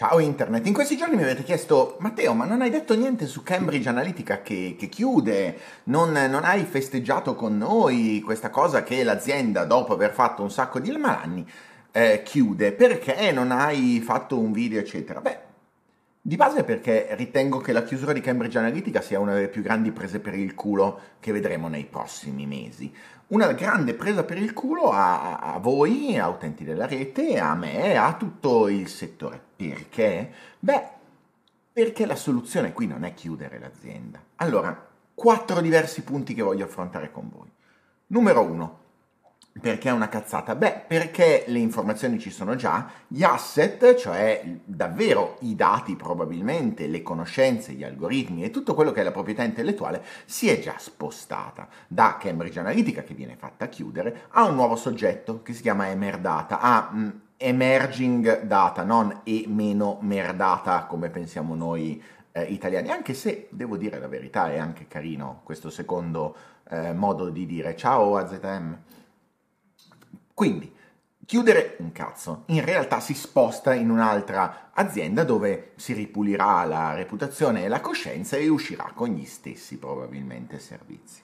Ciao Internet, in questi giorni mi avete chiesto Matteo ma non hai detto niente su Cambridge Analytica che, che chiude, non, non, hai festeggiato con noi questa cosa che l'azienda dopo aver fatto un sacco di malanni eh, chiude, perché non hai fatto un video eccetera? Beh, di base perché ritengo che la chiusura di Cambridge Analytica sia una delle più grandi prese per il culo che vedremo nei prossimi mesi una grande presa per il culo a, a, voi, a utenti della rete, a me, a tutto il settore. Perché? Beh, perché la soluzione qui non è chiudere l'azienda. Allora, quattro diversi punti che voglio affrontare con voi. Numero uno, perché è una cazzata? Beh, perché le informazioni ci sono già, gli asset, cioè davvero i dati probabilmente, le conoscenze, gli algoritmi e tutto quello che è la proprietà intellettuale si è già spostata da Cambridge Analytica, che viene fatta chiudere, a un nuovo soggetto che si chiama Emerdata, a mm, Emerging Data, non e meno merdata come pensiamo noi eh, italiani, anche se devo dire la verità è anche carino questo secondo eh, modo di dire ciao AZM. Quindi, chiudere un cazzo, in realtà si sposta in un'altra azienda dove si ripulirà la reputazione e la coscienza e uscirà con gli stessi probabilmente servizi.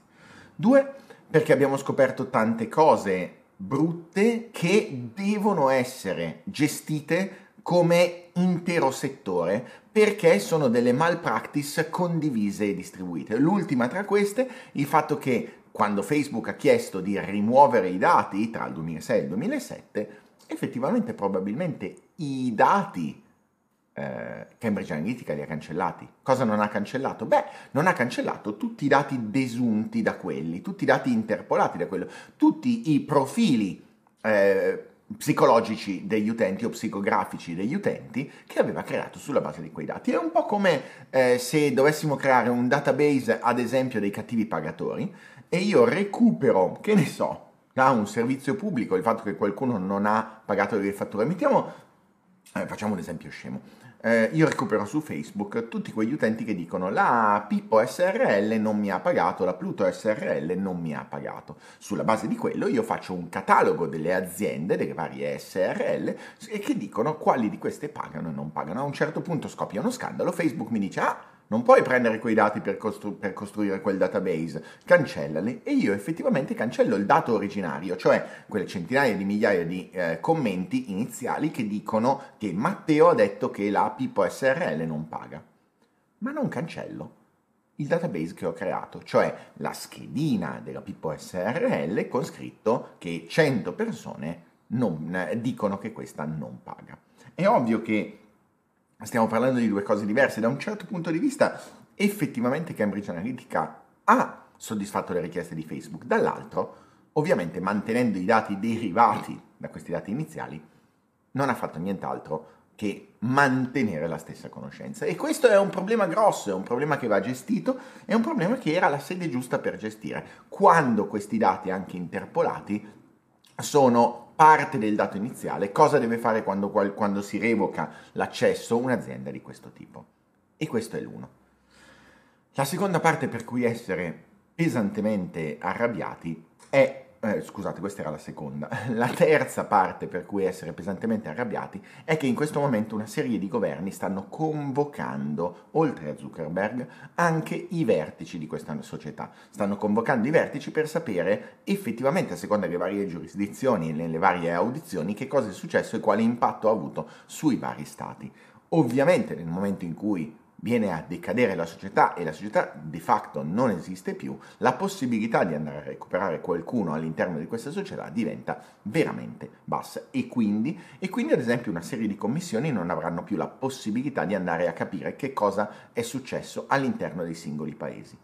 Due, perché abbiamo scoperto tante cose brutte che devono essere gestite come intero settore perché sono delle malpractice condivise e distribuite. L'ultima tra queste, il fatto che quando Facebook ha chiesto di rimuovere i dati tra il 2006 e il 2007, effettivamente probabilmente i dati eh, Cambridge Analytica li ha cancellati. Cosa non ha cancellato? Beh, non ha cancellato tutti i dati desunti da quelli, tutti i dati interpolati da quello, tutti i profili eh, psicologici degli utenti o psicografici degli utenti che aveva creato sulla base di quei dati. È un po' come eh, se dovessimo creare un database, ad esempio, dei cattivi pagatori e io recupero, che ne so, da un servizio pubblico il fatto che qualcuno non ha pagato le fatture. Mettiamo, eh, facciamo un esempio scemo. Eh, io recupero su Facebook tutti quegli utenti che dicono la Pippo SRL non mi ha pagato, la Pluto SRL non mi ha pagato. Sulla base di quello io faccio un catalogo delle aziende, delle varie SRL, e che dicono quali di queste pagano e non pagano. A un certo punto scoppia uno scandalo, Facebook mi dice ah non puoi prendere quei dati per, costru- per, costruire quel database, cancellali e io effettivamente cancello il dato originario, cioè quelle centinaia di migliaia di eh, commenti iniziali che dicono che Matteo ha detto che la Pippo SRL non paga. Ma non cancello il database che ho creato, cioè la schedina della Pippo SRL con scritto che 100 persone non, eh, dicono che questa non paga. È ovvio che stiamo parlando di due cose diverse. Da un certo punto di vista, effettivamente Cambridge Analytica ha soddisfatto le richieste di Facebook, dall'altro, ovviamente mantenendo i dati derivati da questi dati iniziali, non ha fatto nient'altro che mantenere la stessa conoscenza. E questo è un problema grosso, è un problema che va gestito, è un problema che era la sede giusta per gestire. Quando questi dati, anche interpolati, sono parte del dato iniziale, cosa deve fare quando, quando si revoca l'accesso un'azienda di questo tipo. E questo è l'uno. La seconda parte per cui essere pesantemente arrabbiati è eh, scusate, questa era la seconda. La terza parte per cui essere pesantemente arrabbiati è che in questo momento una serie di governi stanno convocando, oltre a Zuckerberg, anche i vertici di questa società. Stanno convocando i vertici per sapere effettivamente, a seconda delle varie giurisdizioni e nelle varie audizioni, che cosa è successo e quale impatto ha avuto sui vari stati. Ovviamente nel momento in cui viene a decadere la società e la società de facto non esiste più, la possibilità di andare a recuperare qualcuno all'interno di questa società diventa veramente bassa e quindi, e quindi ad esempio una serie di commissioni non avranno più la possibilità di andare a capire che cosa è successo all'interno dei singoli paesi.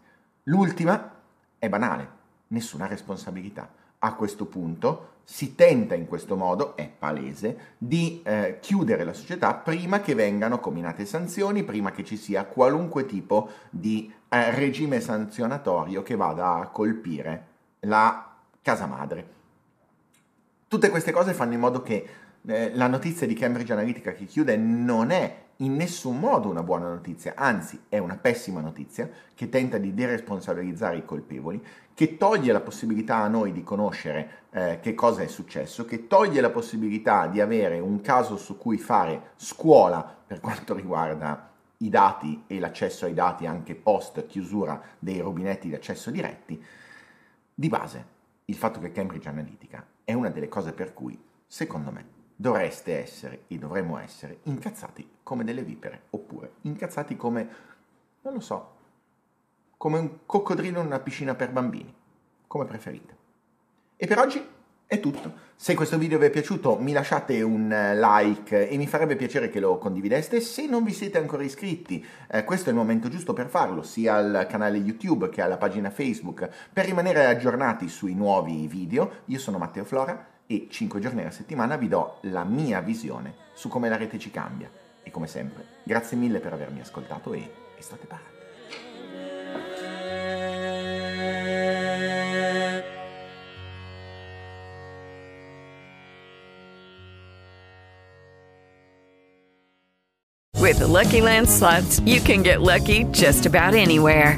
L'ultima è banale, nessuna responsabilità a questo punto si tenta in questo modo, è palese, di eh, chiudere la società prima che vengano combinate sanzioni, prima che ci sia qualunque tipo di eh, regime sanzionatorio che vada a colpire la casa madre. Tutte queste cose fanno in modo che eh, la notizia di Cambridge Analytica che chiude non è in nessun modo una buona notizia, anzi è una pessima notizia che tenta di deresponsabilizzare i colpevoli, che toglie la possibilità a noi di conoscere eh, che cosa è successo, che toglie la possibilità di avere un caso su cui fare scuola per quanto riguarda i dati e l'accesso ai dati anche post chiusura dei rubinetti di accesso diretti. Di base, il fatto che Cambridge Analytica è una delle cose per cui, secondo me, dovreste essere e dovremmo essere incazzati come delle vipere, oppure incazzati come, non lo so, come un coccodrillo in una piscina per bambini, come preferite. E per oggi è tutto. Se questo video vi è piaciuto mi lasciate un eh, like e mi farebbe piacere che lo condivideste. Se non vi siete ancora iscritti, eh, questo è il momento giusto per farlo, sia al canale YouTube che alla pagina Facebook, per rimanere aggiornati sui nuovi video. Io sono Matteo Flora e 5 giorni alla settimana vi do la mia visione su come la rete ci cambia. E come sempre, grazie mille per avermi ascoltato e, e state parati. With the Lucky Land slots, you can get lucky just about anywhere.